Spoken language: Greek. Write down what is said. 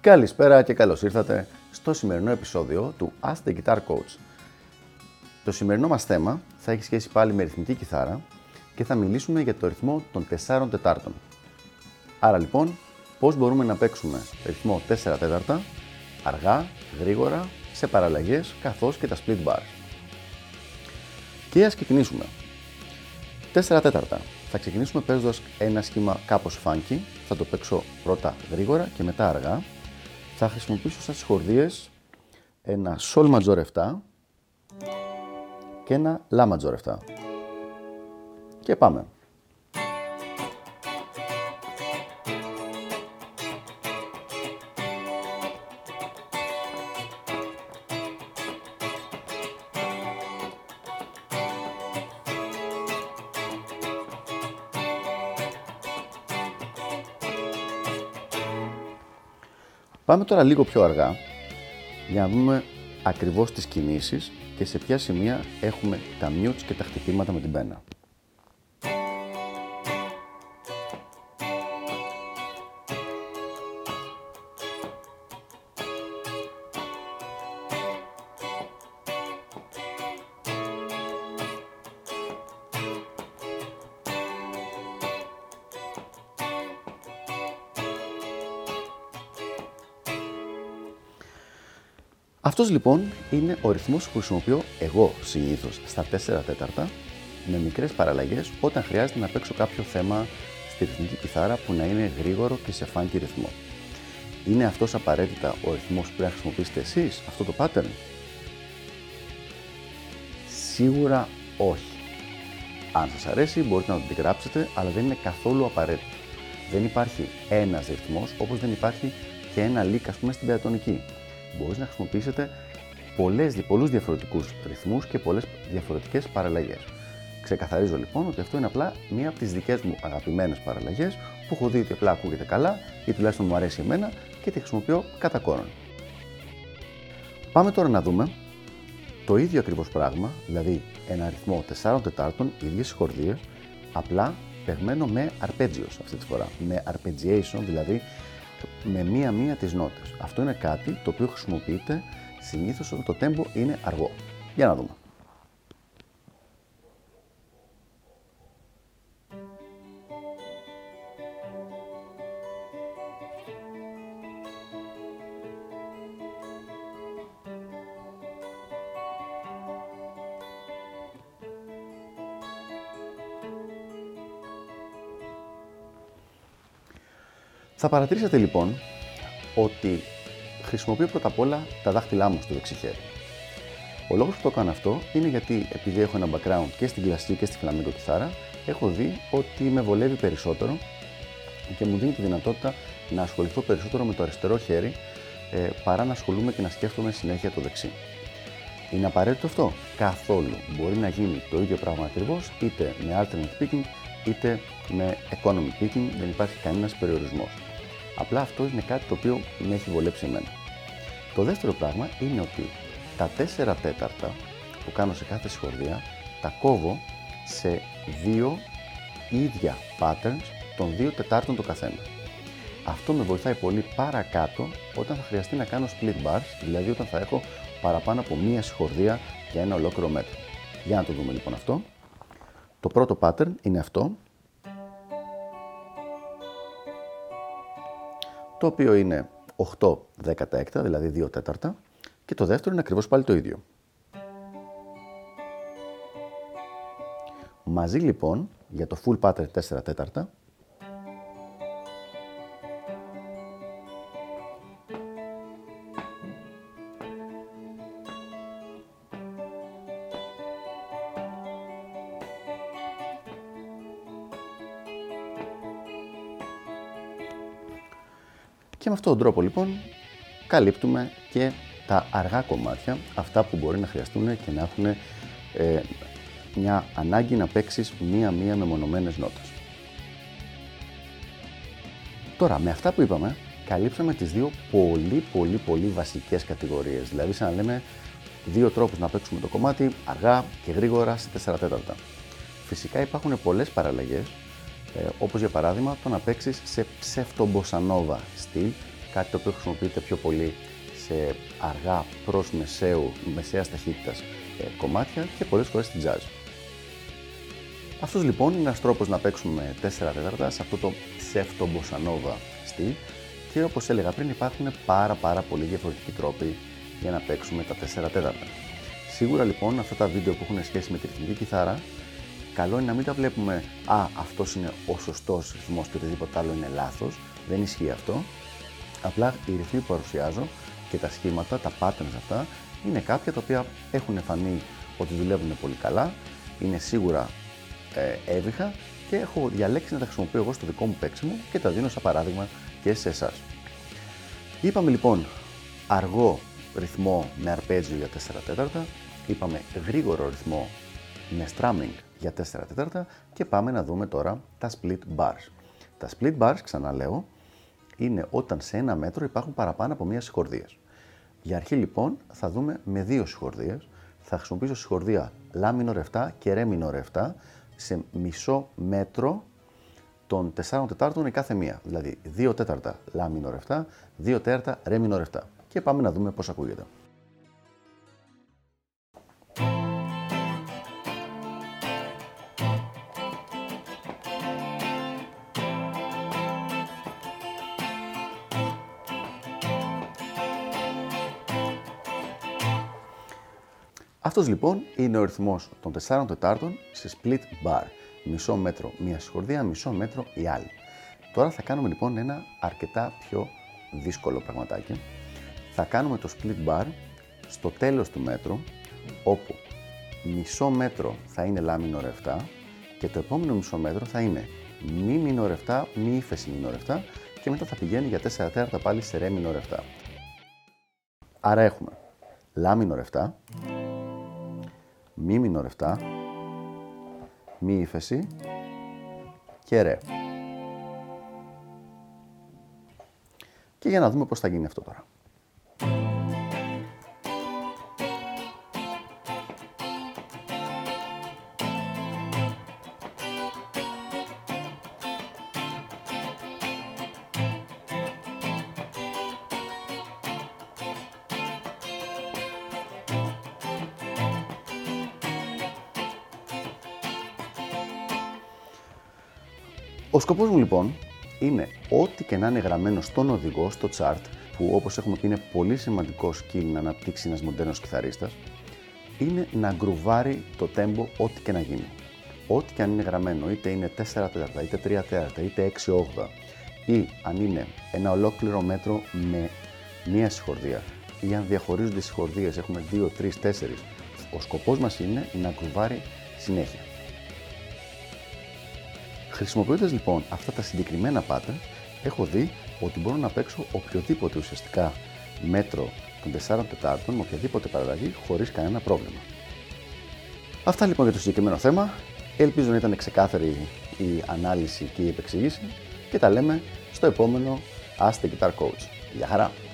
Καλησπέρα και καλώς ήρθατε στο σημερινό επεισόδιο του Ask the Guitar Coach. Το σημερινό μας θέμα θα έχει σχέση πάλι με ρυθμική κιθάρα και θα μιλήσουμε για το ρυθμό των 4 τετάρτων. Άρα λοιπόν, πώς μπορούμε να παίξουμε ρυθμό 4 τέταρτα, αργά, γρήγορα, σε παραλλαγές, καθώς και τα split bars. Και ας ξεκινήσουμε. 4 τέταρτα. Θα ξεκινήσουμε παίζοντας ένα σχήμα κάπως funky, θα το παίξω πρώτα γρήγορα και μετά αργά. Θα χρησιμοποιήσω σαν χορδίες ένα Sol Major 7 και ένα La Major 7. Και πάμε. Πάμε τώρα λίγο πιο αργά για να δούμε ακριβώς τις κινήσεις και σε ποια σημεία έχουμε τα mutes και τα χτυπήματα με την πένα. Αυτός λοιπόν είναι ο ρυθμός που χρησιμοποιώ εγώ συνήθως στα 4 τέταρτα με μικρές παραλλαγές όταν χρειάζεται να παίξω κάποιο θέμα στη ρυθμική κιθάρα που να είναι γρήγορο και σε funky ρυθμό. Είναι αυτός απαραίτητα ο ρυθμός που πρέπει να χρησιμοποιήσετε εσείς, αυτό το pattern? Σίγουρα όχι. Αν σας αρέσει μπορείτε να το αντιγράψετε, αλλά δεν είναι καθόλου απαραίτητο. Δεν υπάρχει ένας ρυθμός, όπως δεν υπάρχει και ένα leak, ας πούμε, στην πεατονική μπορείς να χρησιμοποιήσετε πολλές, πολλούς διαφορετικούς ρυθμούς και πολλές διαφορετικές παραλλαγές. Ξεκαθαρίζω λοιπόν ότι αυτό είναι απλά μία από τις δικές μου αγαπημένες παραλλαγές που έχω δει ότι απλά ακούγεται καλά ή τουλάχιστον μου αρέσει εμένα και τη χρησιμοποιώ κατά κόρον. Πάμε τώρα να δούμε το ίδιο ακριβώς πράγμα, δηλαδή ένα αριθμό 4 τετάρτων, ίδιες χορδίες, απλά παιγμένο με arpeggios αυτή τη φορά, με arpeggiation, δηλαδή με μία-μία τις νότες. Αυτό είναι κάτι το οποίο χρησιμοποιείται συνήθως όταν το τέμπο είναι αργό. Για να δούμε. Θα παρατηρήσετε λοιπόν ότι χρησιμοποιώ πρώτα απ' όλα τα δάχτυλά μου στο δεξιχέρι. Ο λόγος που το κάνω αυτό είναι γιατί επειδή έχω ένα background και στην κλασική και στη φλαμίγκο κιθάρα, έχω δει ότι με βολεύει περισσότερο και μου δίνει τη δυνατότητα να ασχοληθώ περισσότερο με το αριστερό χέρι ε, παρά να ασχολούμαι και να σκέφτομαι συνέχεια το δεξί. Είναι απαραίτητο αυτό; Καθόλου. Μπορεί να γίνει το ίδιο πράγμα ακριβώς είτε με alternate picking είτε με economy picking, δεν υπάρχει κανένας περιορισμός. Απλά αυτό είναι κάτι το οποίο με έχει βολέψει εμένα. Το δεύτερο πράγμα είναι ότι τα 4 τέταρτα που κάνω σε κάθε συγχορδία τα κόβω σε δύο ίδια patterns των δύο τετάρτων το καθένα. Αυτό με βοηθάει πολύ παρακάτω όταν θα χρειαστεί να κάνω split bars, δηλαδή όταν θα έχω παραπάνω από μία συγχορδία για ένα ολόκληρο μέτρο. Για να το δούμε λοιπόν αυτό. Το πρώτο pattern είναι αυτό, το οποίο είναι 8 δεκατά δηλαδή 2 τέταρτα, και το δεύτερο είναι ακριβώς πάλι το ίδιο. Μαζί λοιπόν, για το full pattern 4 τέταρτα, Και με αυτόν τον τρόπο λοιπόν καλύπτουμε και τα αργά κομμάτια, αυτά που μπορεί να χρειαστούν και να έχουν ε, μια ανάγκη να παίξεις μία-μία μεμονωμένες νότες. Τώρα, με αυτά που είπαμε, καλύψαμε τις δύο πολύ πολύ πολύ βασικές κατηγορίες. Δηλαδή, σαν να λέμε δύο τρόπους να παίξουμε το κομμάτι αργά και γρήγορα σε 4 τέταρτα. Φυσικά υπάρχουν πολλές παραλλαγές, ε, όπως για παράδειγμα το να παίξεις σε ψευτομποσανόβα στυλ, κάτι το οποίο χρησιμοποιείται πιο πολύ σε αργά προς μεσαίου, μεσαίας ταχύτητας ε, κομμάτια και πολλές φορές στην jazz. Αυτός λοιπόν είναι ένας τρόπος να παίξουμε 4 τέταρτα σε αυτό το ψευτομποσανόβα στυλ και όπως έλεγα πριν υπάρχουν πάρα πάρα πολύ διαφορετικοί τρόποι για να παίξουμε τα 4 τέταρτα. Σίγουρα λοιπόν αυτά τα βίντεο που έχουν σχέση με τη ρυθμική κιθάρα καλό είναι να μην τα βλέπουμε «Α, αυτός είναι ο σωστός ρυθμός και οτιδήποτε άλλο είναι λάθος». Δεν ισχύει αυτό. Απλά οι ρυθμοί που παρουσιάζω και τα σχήματα, τα patterns αυτά, είναι κάποια τα οποία έχουν φανεί ότι δουλεύουν πολύ καλά, είναι σίγουρα ε, έβυχα και έχω διαλέξει να τα χρησιμοποιώ εγώ στο δικό μου παίξιμο και τα δίνω σαν παράδειγμα και σε εσάς. Είπαμε λοιπόν αργό ρυθμό με αρπέτζιο για 4 τέταρτα, είπαμε γρήγορο ρυθμό με strumming για 4 τέταρτα και πάμε να δούμε τώρα τα split bars. Τα split bars, ξαναλέω, είναι όταν σε ένα μέτρο υπάρχουν παραπάνω από μία συγχορδία. Για αρχή λοιπόν θα δούμε με δύο συγχορδίες. Θα χρησιμοποιήσω συγχορδία La minor 7 και Re minor 7 σε μισό μέτρο των 4 τετάρτων η κάθε μία. Δηλαδή 2 τέταρτα La minor 7, 2 τέταρτα Re minor 7. Και πάμε να δούμε πώς ακούγεται. Αυτός λοιπόν είναι ο ρυθμός των 4 τετάρτων σε split bar. Μισό μέτρο μία συγχορδία, μισό μέτρο η άλλη. Τώρα θα κάνουμε λοιπόν ένα αρκετά πιο δύσκολο πραγματάκι. Θα κάνουμε το split bar στο τέλος του μέτρου, όπου μισό μέτρο θα είναι La minor 7 και το επόμενο μισό μέτρο θα είναι Mi minor 7, Mi ύφεση minor 7 και μετά θα πηγαίνει για 4 τέταρτα πάλι σε Re minor 7. Άρα έχουμε La minor 7, μη μινόρ 7, μη ύφεση και ρε. Και για να δούμε πώς θα γίνει αυτό τώρα. Ο σκοπός μου λοιπόν είναι ό,τι και να είναι γραμμένο στον οδηγό, στο chart, που όπως έχουμε πει είναι πολύ σημαντικό skill να αναπτύξει ένας μοντέρνος κιθαρίστας, είναι να γκρουβάρει το tempo ό,τι και να γίνει. Ό,τι και αν είναι γραμμένο, είτε είναι 4 τέταρτα, είτε 3 τέταρτα, είτε 6 όγδα, ή αν είναι ένα ολόκληρο μέτρο με μία συγχορδία, ή αν διαχωρίζονται οι συγχορδίες, έχουμε 2, 3, 4, ο σκοπός μας είναι να γκρουβάρει συνέχεια. Χρησιμοποιώντας λοιπόν αυτά τα συγκεκριμένα pattern, έχω δει ότι μπορώ να παίξω οποιοδήποτε ουσιαστικά μέτρο των 4 τετάρτων με οποιαδήποτε παραλλαγή χωρίς κανένα πρόβλημα. Αυτά λοιπόν για το συγκεκριμένο θέμα. Ελπίζω να ήταν ξεκάθαρη η ανάλυση και η επεξήγηση και τα λέμε στο επόμενο Ask the Guitar Coach. Γεια χαρά!